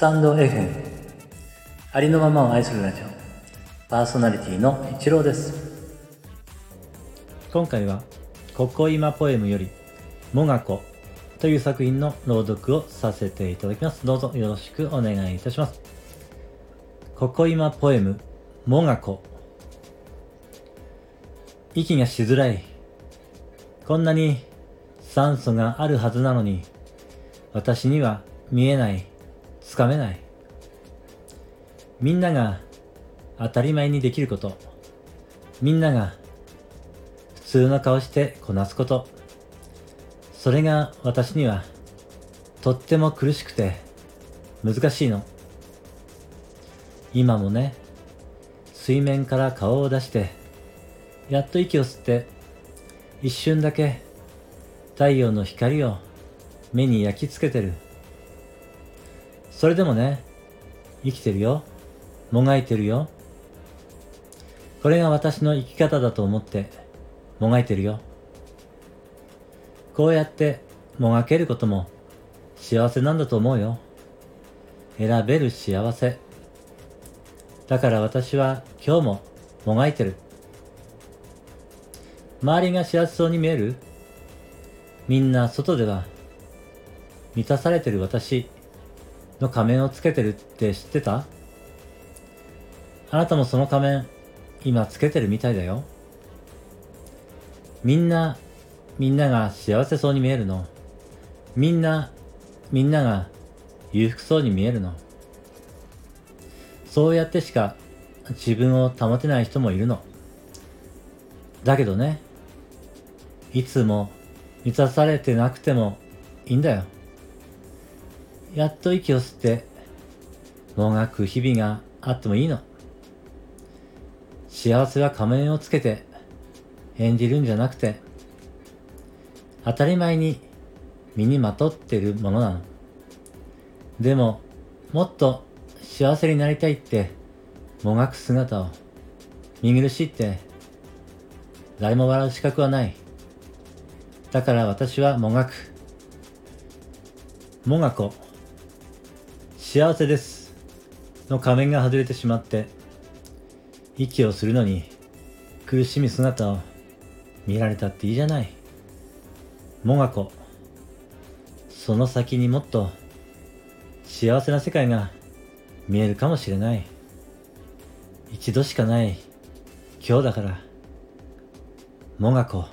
タンド FM ありのままを愛するラジオ。パーソナリティの一郎です。今回は「ここ今ポエム」より「もがこ」という作品の朗読をさせていただきます。どうぞよろしくお願いいたします。ここ今ポエム「もがこ」息がしづらい。こんなに酸素があるはずなのに私には見えない。つかめない。みんなが当たり前にできること。みんなが普通の顔してこなすこと。それが私にはとっても苦しくて難しいの。今もね、水面から顔を出して、やっと息を吸って、一瞬だけ太陽の光を目に焼き付けてる。それでもね、生きてるよ。もがいてるよ。これが私の生き方だと思って、もがいてるよ。こうやってもがけることも幸せなんだと思うよ。選べる幸せ。だから私は今日ももがいてる。周りが幸せそうに見える？みんな外では満たされてる私。の仮面をつけてるって知ってた？あなたもその仮面、今つけてるみたいだよ。みんな、みんなが幸せそうに見えるの。みんな、みんなが裕福そうに見えるの。そうやってしか自分を保てない人もいるの。だけどね、いつも満たされてなくてもいいんだよ。やっと息を吸って、もがく日々があってもいいの。幸せは仮面をつけて演じるんじゃなくて、当たり前に身にまとってるものなの。でも、もっと幸せになりたいって、もがく姿を見苦しいって、誰も笑う資格はない。だから私はもがく。もがこ。幸せですの仮面が外れてしまって息をするのに苦しみ姿を見られたっていいじゃない。もがこその先にもっと幸せな世界が見えるかもしれない。一度しかない今日だから。もがこ